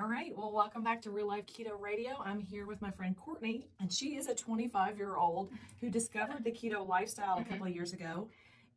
All right, well, welcome back to Real Life Keto Radio. I'm here with my friend Courtney, and she is a 25 year old who discovered the keto lifestyle a couple of years ago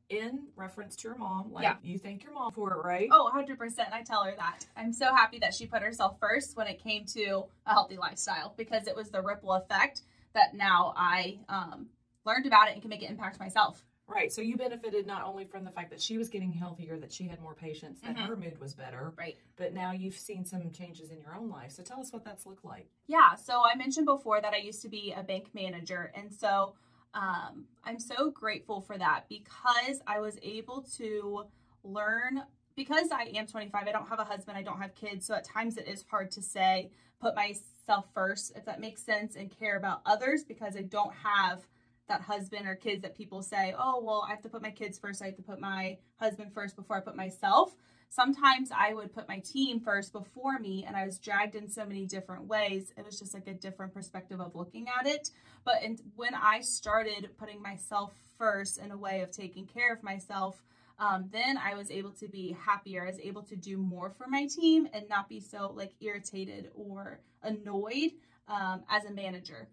in reference to her mom. Like, Yeah. you thank your mom for it, right? Oh, 100%. I tell her that. I'm so happy that she put herself first when it came to a healthy lifestyle because it was the ripple effect that now I um, learned about it and can make it impact myself. Right. So you benefited not only from the fact that she was getting healthier, that she had more patience, that Mhm. her mood was better, Right. but now you've seen some changes in your own life. So tell us what that's looked like. Yeah. So I mentioned before that I used to be a bank manager. And so um, I'm so grateful for that because I was able to learn. Because I am 25, I don't have a husband, I don't have kids. So at times it is hard to say, put myself first, if that makes sense, and care about others because I don't have that husband or kids that people say, oh, well, I have to put my kids first. I have to put my husband first before I put myself. Sometimes I would put my team first before me, and I was dragged in so many different ways. It was just like a different perspective of looking at it. But in, when I started putting myself first in a way of taking care of myself, um, then I was able to be happier. I was able to do more for my team and not be so like irritated or annoyed um, as a manager.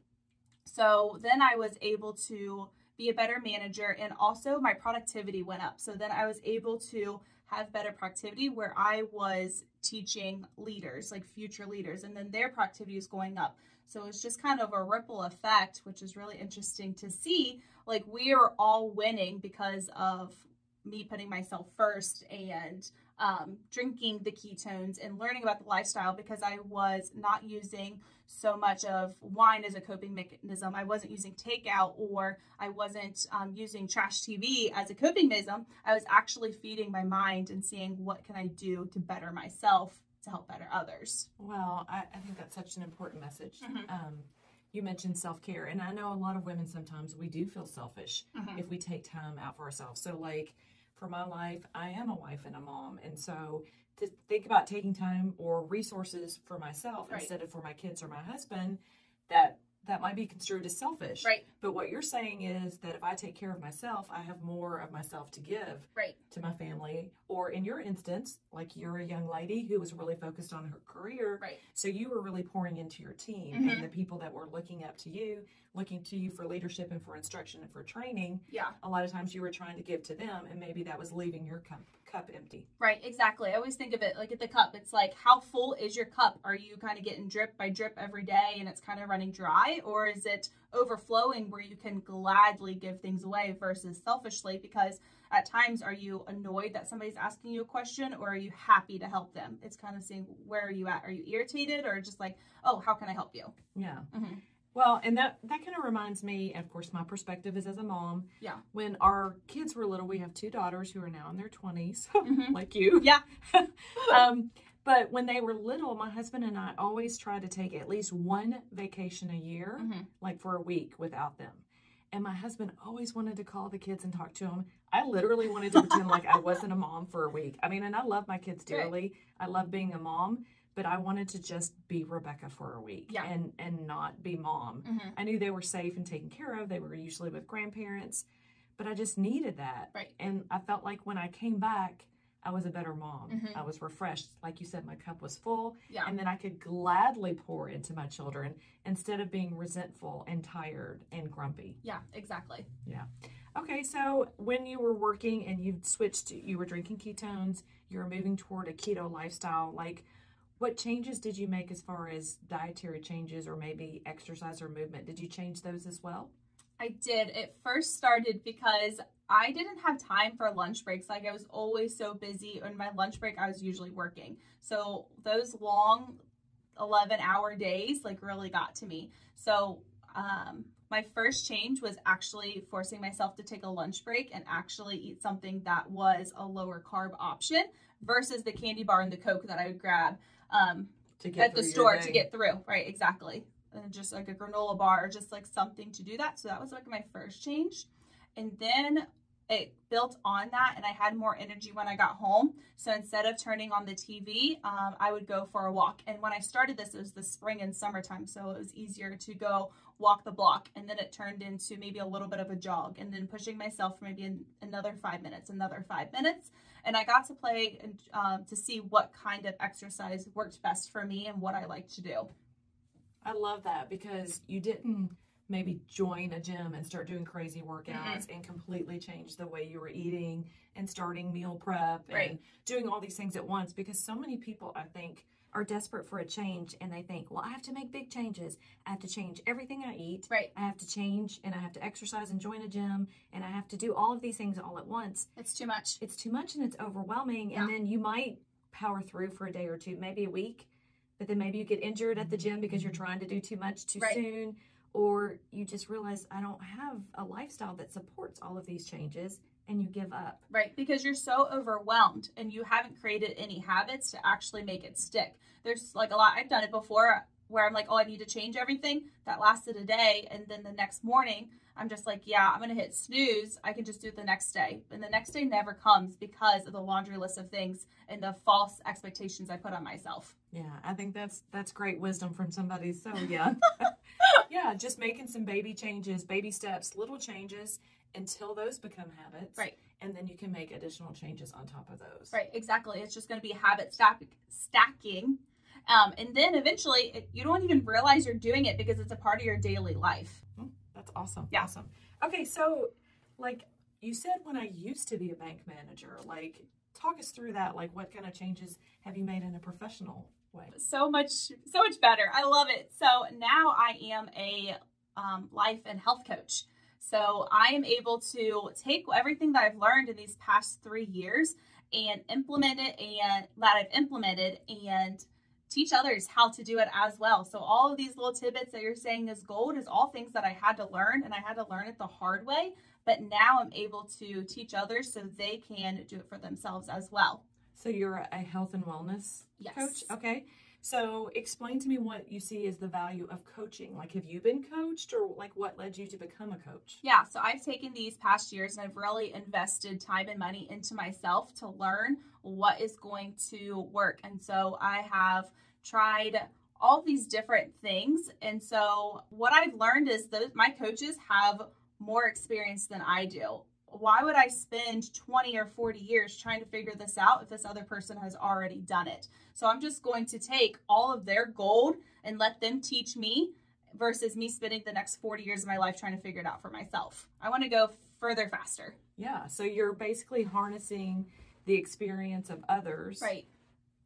So then I was able to be a better manager and also my productivity went up. So then I was able to have better productivity where I was teaching leaders, like future leaders, and then their productivity is going up. So it's just kind of a ripple effect, which is really interesting to see. Like we are all winning because of me putting myself first and um, drinking the ketones and learning about the lifestyle because I was not using so much of wine as a coping mechanism. I wasn't using takeout or I wasn't um, using trash TV as a coping mechanism. I was actually feeding my mind and seeing what can I do to better myself to help better others. Well, I, I think that's such an important message. Mhm. Um, you mentioned self care, and I know a lot of women sometimes we do feel selfish if we take time out for ourselves. So, like for my life, I am a wife and a mom, and so to think about taking time or resources for myself Right. instead of for my kids or my husband, that that might be construed as selfish. Right, But what you're saying is that if I take care of myself, I have more of myself to give right, to my family. Or in your instance, like you're a young lady who was really focused on her career. right, So you were really pouring into your team Mhm. and the people that were looking up to you, looking to you for leadership and for instruction and for training. yeah. A lot of times you were trying to give to them, and maybe that was leaving your cup, cup empty. Right, exactly. I always think of it like at the cup. It's like, how full is your cup? Are you kind of getting drip by drip every day and it's kind of running dry? Or is it overflowing where you can gladly give things away versus selfishly? Because at times, are you annoyed that somebody's asking you a question or are you happy to help them? It's kind of seeing where are you at? Are you irritated or just like, oh, how can I help you? Yeah. Mhm. Well, and that that kind of reminds me. Of course, my perspective is as a mom. Yeah. When our kids were little, we have two daughters who are now in their 20s, Mhm. like you. Yeah. um, but when they were little, my husband and I always tried to take at least one vacation a year, Mhm. like for a week without them. And my husband always wanted to call the kids and talk to them. I literally wanted to pretend like I wasn't a mom for a week. I mean, and I love my kids Right. dearly. I love being a mom, but I wanted to just be Rebecca for a week Yeah. and and not be mom. Mhm. I knew they were safe and taken care of. They were usually with grandparents, but I just needed that. Right. And I felt like when I came back, I was a better mom. Mhm. I was refreshed. Like you said, my cup was full. Yeah. And then I could gladly pour into my children instead of being resentful and tired and grumpy. Yeah, exactly. Yeah. Okay, so when you were working and you switched, you were drinking ketones, you were moving toward a keto lifestyle, like what changes did you make as far as dietary changes or maybe exercise or movement? Did you change those as well? I did. It first started because I didn't have time for lunch breaks. Like I was always so busy. On my lunch break, I was usually working. So those long 11 hour days like really got to me. So um, my first change was actually forcing myself to take a lunch break and actually eat something that was a lower carb option versus the candy bar and the Coke that I would grab. Um, To get at the store to get through. Right, exactly. And just like a granola bar or just like something to do that. So that was like my first change. And then it built on that and I had more energy when I got home. So instead of turning on the TV, um, I would go for a walk. And when I started this, it was the spring and summertime. So it was easier to go walk the block. And then it turned into maybe a little bit of a jog and then pushing myself for maybe an, another five minutes, another five minutes. and I got to play and um, to see what kind of exercise worked best for me and what I like to do. I love that because you didn't maybe join a gym and start doing crazy workouts and completely change the way you were eating and starting meal prep and Right. doing all these things at once because so many people I think are desperate for a change and they think, well, I have to make big changes. I have to change everything I eat. Right. I have to change and I have to exercise and join a gym and I have to do all of these things all at once. It's too much. It's too much and it's overwhelming. And then you might power through for a day or two, maybe a week, but then maybe you get injured at the gym because you're mm-hmm. trying to do too much too Right. soon. Or you just realize I don't have a lifestyle that supports all of these changes and you give up. Right, because you're so overwhelmed and you haven't created any habits to actually make it stick. There's like a lot, I've done it before where I'm like, oh, I need to change everything. That lasted a day. And then the next morning, I'm just like, yeah, I'm going to hit snooze. I can just do it the next day. And the next day never comes because of the laundry list of things and the false expectations I put on myself. Yeah, I think that's that's great wisdom from somebody so young. yeah, just making some baby changes, baby steps, little changes until those become habits. Right. And then you can make additional changes on top of those. Right, exactly. It's just going to be habit stack- stacking. Um, and then eventually, it, you don't even realize you're doing it because it's a part of your daily life. That's awesome. Yeah. Awesome. Okay, so like you said when I used to be a bank manager, like talk us through that. Like what kind of changes have you made in a professional way? so much so much better i love it so now i am a um, life and health coach so i am able to take everything that i've learned in these past three years and implement it and that i've implemented and teach others how to do it as well so all of these little tidbits that you're saying is gold is all things that i had to learn and i had to learn it the hard way but now i'm able to teach others so they can do it for themselves as well So you're a health and wellness Yes. coach? Okay. So explain to me what you see as the value of coaching. Like have you been coached or like what led you to become a coach? Yeah, so I've taken these past years and I've really invested time and money into myself to learn what is going to work. And so I have tried all these different things. And so what I've learned is that my coaches have more experience than I do. Why would I spend 20 or 40 years trying to figure this out if this other person has already done it? So I'm just going to take all of their gold and let them teach me versus me spending the next 40 years of my life trying to figure it out for myself. I want to go further faster. Yeah. So you're basically harnessing the experience of others Right.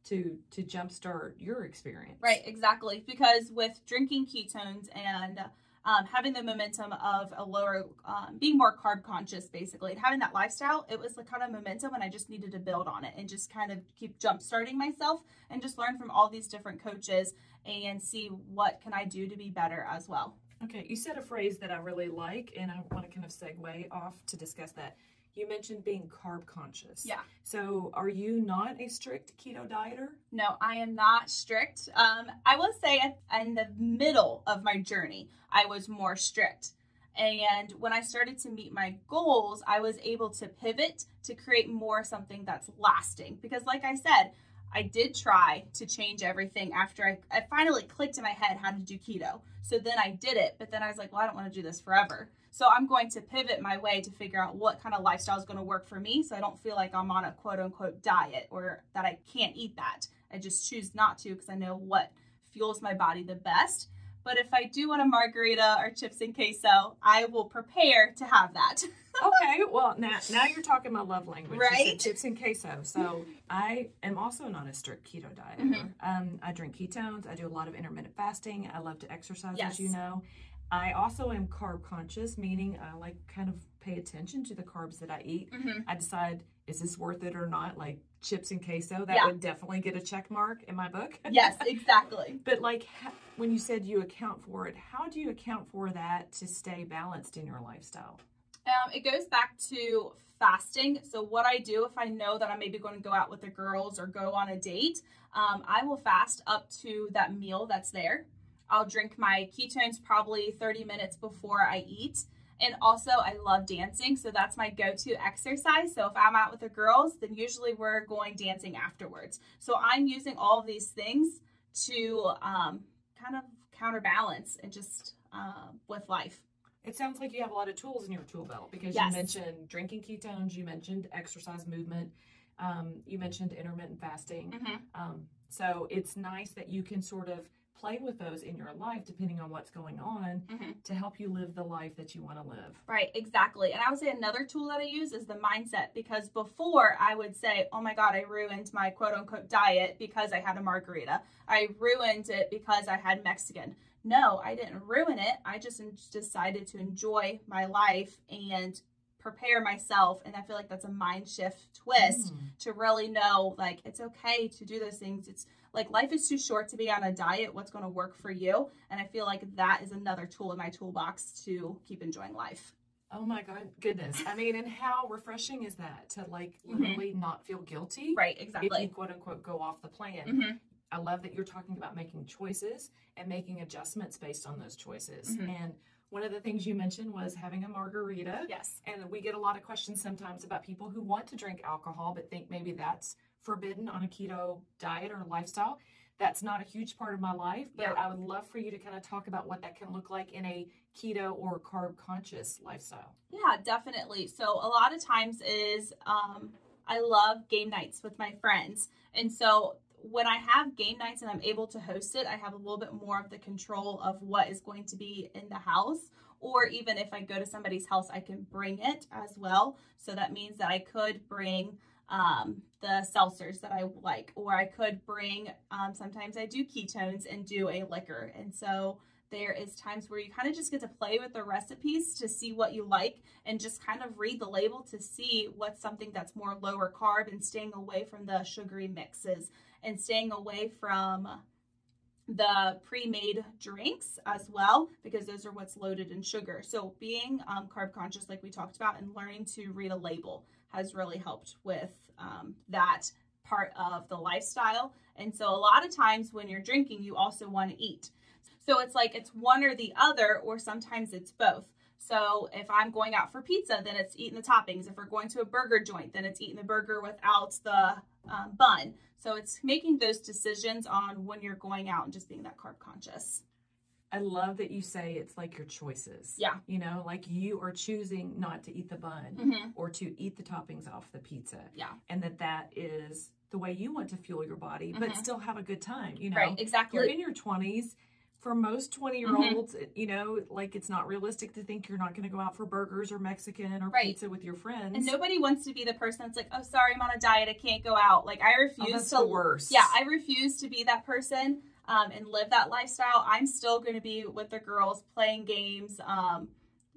to to jumpstart your experience. Right, exactly. Because with drinking ketones and um, having the momentum of a lower, um, being more carb conscious, basically, and having that lifestyle, it was the kind of momentum, and I just needed to build on it and just kind of keep jump starting myself and just learn from all these different coaches and see what can I do to be better as well. Okay, you said a phrase that I really like, and I want to kind of segue off to discuss that. You mentioned being carb conscious. Yeah. So, are you not a strict keto dieter? No, I am not strict. Um, I will say in the middle of my journey, I was more strict. And when I started to meet my goals, I was able to pivot to create more something that's lasting. Because, like I said, I did try to change everything after I, I finally clicked in my head how to do keto. So then I did it, but then I was like, well, I don't want to do this forever. So I'm going to pivot my way to figure out what kind of lifestyle is going to work for me so I don't feel like I'm on a quote unquote diet or that I can't eat that. I just choose not to because I know what fuels my body the best. But if I do want a margarita or chips and queso, I will prepare to have that. Okay, well now now you're talking my love language. Right? chips and queso. So I am also not a strict keto dieter. Mhm. Um, I drink ketones. I do a lot of intermittent fasting. I love to exercise, Yes. as you know. I also am carb conscious, meaning I like kind of pay attention to the carbs that I eat. Mhm. I decide is this worth it or not. Like chips and queso, that Yeah. would definitely get a check mark in my book. yes, exactly. But like when you said you account for it, how do you account for that to stay balanced in your lifestyle? Um, it goes back to fasting. So, what I do if I know that I'm maybe going to go out with the girls or go on a date, um, I will fast up to that meal that's there. I'll drink my ketones probably 30 minutes before I eat. And also, I love dancing. So, that's my go to exercise. So, if I'm out with the girls, then usually we're going dancing afterwards. So, I'm using all of these things to um, kind of counterbalance and just uh, with life. It sounds like you have a lot of tools in your tool belt because Yes. you mentioned drinking ketones, you mentioned exercise movement. Um, you mentioned intermittent fasting. Mhm. Um, so it's nice that you can sort of play with those in your life depending on what's going on Mhm. to help you live the life that you want to live. Right, exactly. And I would say another tool that I use is the mindset because before I would say, oh my God, I ruined my quote unquote diet because I had a margarita. I ruined it because I had Mexican. No, I didn't ruin it. I just decided to enjoy my life and prepare myself. And I feel like that's a mind shift twist Mm. to really know like it's okay to do those things. It's like life is too short to be on a diet. What's going to work for you? And I feel like that is another tool in my toolbox to keep enjoying life. Oh my god, goodness. I mean, and how refreshing is that to like Mhm. literally not feel guilty Right, exactly. if you quote unquote go off the plan. hmm I love that you're talking about making choices and making adjustments based on those choices. Mhm. And one of the things you mentioned was having a margarita. Yes. And we get a lot of questions sometimes about people who want to drink alcohol but think maybe that's forbidden on a keto diet or lifestyle. That's not a huge part of my life, but Yeah. I would love for you to kind of talk about what that can look like in a keto or carb conscious lifestyle. Yeah, definitely. So a lot of times is um, I love game nights with my friends, and so when I have game nights and I'm able to host it, I have a little bit more of the control of what is going to be in the house. Or even if I go to somebody's house, I can bring it as well. So that means that I could bring um, the seltzers that I like, or I could bring. Um, sometimes I do ketones and do a liquor, and so there is times where you kind of just get to play with the recipes to see what you like and just kind of read the label to see what's something that's more lower carb and staying away from the sugary mixes and staying away from the pre-made drinks as well because those are what's loaded in sugar so being um, carb conscious like we talked about and learning to read a label has really helped with um, that part of the lifestyle and so a lot of times when you're drinking you also want to eat so it's like it's one or the other, or sometimes it's both. So if I'm going out for pizza, then it's eating the toppings. If we're going to a burger joint, then it's eating the burger without the um, bun. So it's making those decisions on when you're going out and just being that carb conscious. I love that you say it's like your choices. Yeah. You know, like you are choosing not to eat the bun Mm-hmm. or to eat the toppings off the pizza. Yeah. And that that is the way you want to fuel your body, but Mhm. still have a good time. You know, Right. exactly. you're in your 20s. For most 20 year olds, you know, like it's not realistic to think you're not going to go out for burgers or Mexican or Right. pizza with your friends. And nobody wants to be the person that's like, oh, sorry, I'm on a diet. I can't go out. Like, I oh, refuse that's to. the worst. Yeah, I refuse to be that person um, and live that lifestyle. I'm still going to be with the girls playing games, um,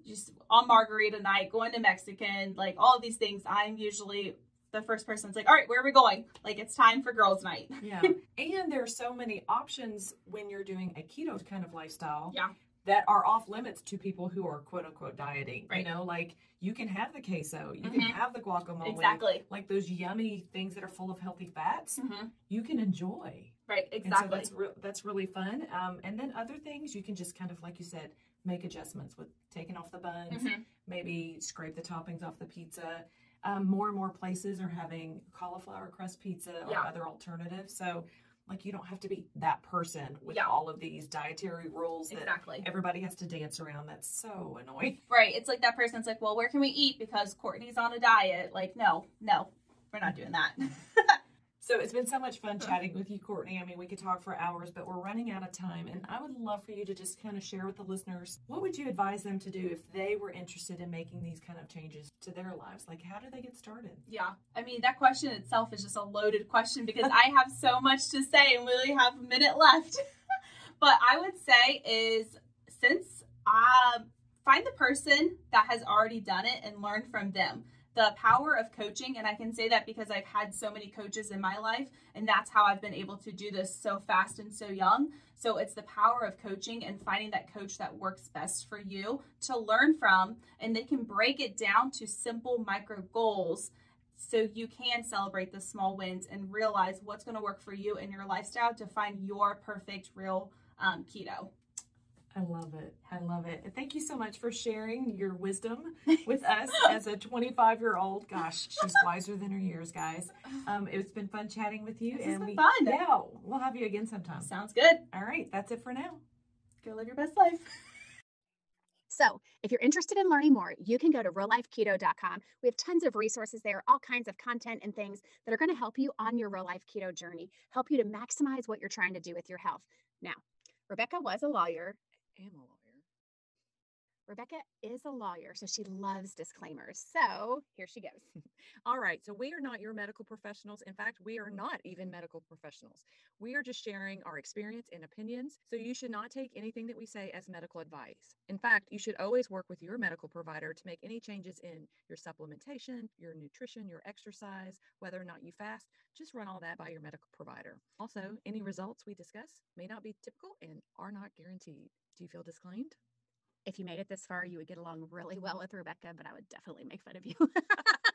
just on margarita night, going to Mexican, like all of these things. I'm usually the first person that's like, all right, where are we going? Like, it's time for girls' night. yeah. And there are so many options when you're doing a keto kind of lifestyle. Yeah. That are off limits to people who are quote unquote dieting. Right. You know, like you can have the queso, you can Mhm. have the guacamole. Exactly. Like those yummy things that are full of healthy fats, hmm you can enjoy. Right, And so exactly. that's re- that's really fun. Um, and then other things you can just kind of like you said, make adjustments with taking off the buns, Mhm. maybe scrape the toppings off the pizza. Um, more and more places are having cauliflower crust pizza or Yeah. other alternatives. So like you don't have to be that person with Yeah. all of these dietary rules that Exactly. everybody has to dance around. That's so annoying. Right. It's like that person's like, well, where can we eat because Courtney's on a diet? Like, no, no, we're not doing that. It's been so much fun chatting with you, Courtney. I mean, we could talk for hours, but we're running out of time. And I would love for you to just kind of share with the listeners what would you advise them to do if they were interested in making these kind of changes to their lives? Like, how do they get started? Yeah. I mean, that question itself is just a loaded question because I have so much to say and we only have a minute left. but I would say is since um, find the person that has already done it and learn from them. The power of coaching, and I can say that because I've had so many coaches in my life, and that's how I've been able to do this so fast and so young. So it's the power of coaching and finding that coach that works best for you to learn from, and they can break it down to simple micro goals so you can celebrate the small wins and realize what's going to work for you in your lifestyle to find your perfect real um, keto. I love it. I love it. And Thank you so much for sharing your wisdom with us as a 25 year old. Gosh, she's wiser than her years, guys. Um, it's been fun chatting with you. This has and been we, fun. Yeah, we'll have you again sometime. Sounds good. All right, that's it for now. Go live your best life. So, if you're interested in learning more, you can go to reallifeketo.com. We have tons of resources there, all kinds of content and things that are going to help you on your real life keto journey, help you to maximize what you're trying to do with your health. Now, Rebecca was a lawyer. Am a lawyer. Rebecca is a lawyer, so she loves disclaimers. So, here she goes. All right. So we are not your medical professionals. In fact, we are mm-hmm. not even medical professionals. We are just sharing our experience and opinions. So you should not take anything that we say as medical advice. In fact, you should always work with your medical provider to make any changes in your supplementation, your nutrition, your exercise, whether or not you fast. Just run all that by your medical provider. Also, any results we discuss may not be typical and are not guaranteed. Do you feel disclaimed? If you made it this far, you would get along really well with Rebecca, but I would definitely make fun of you.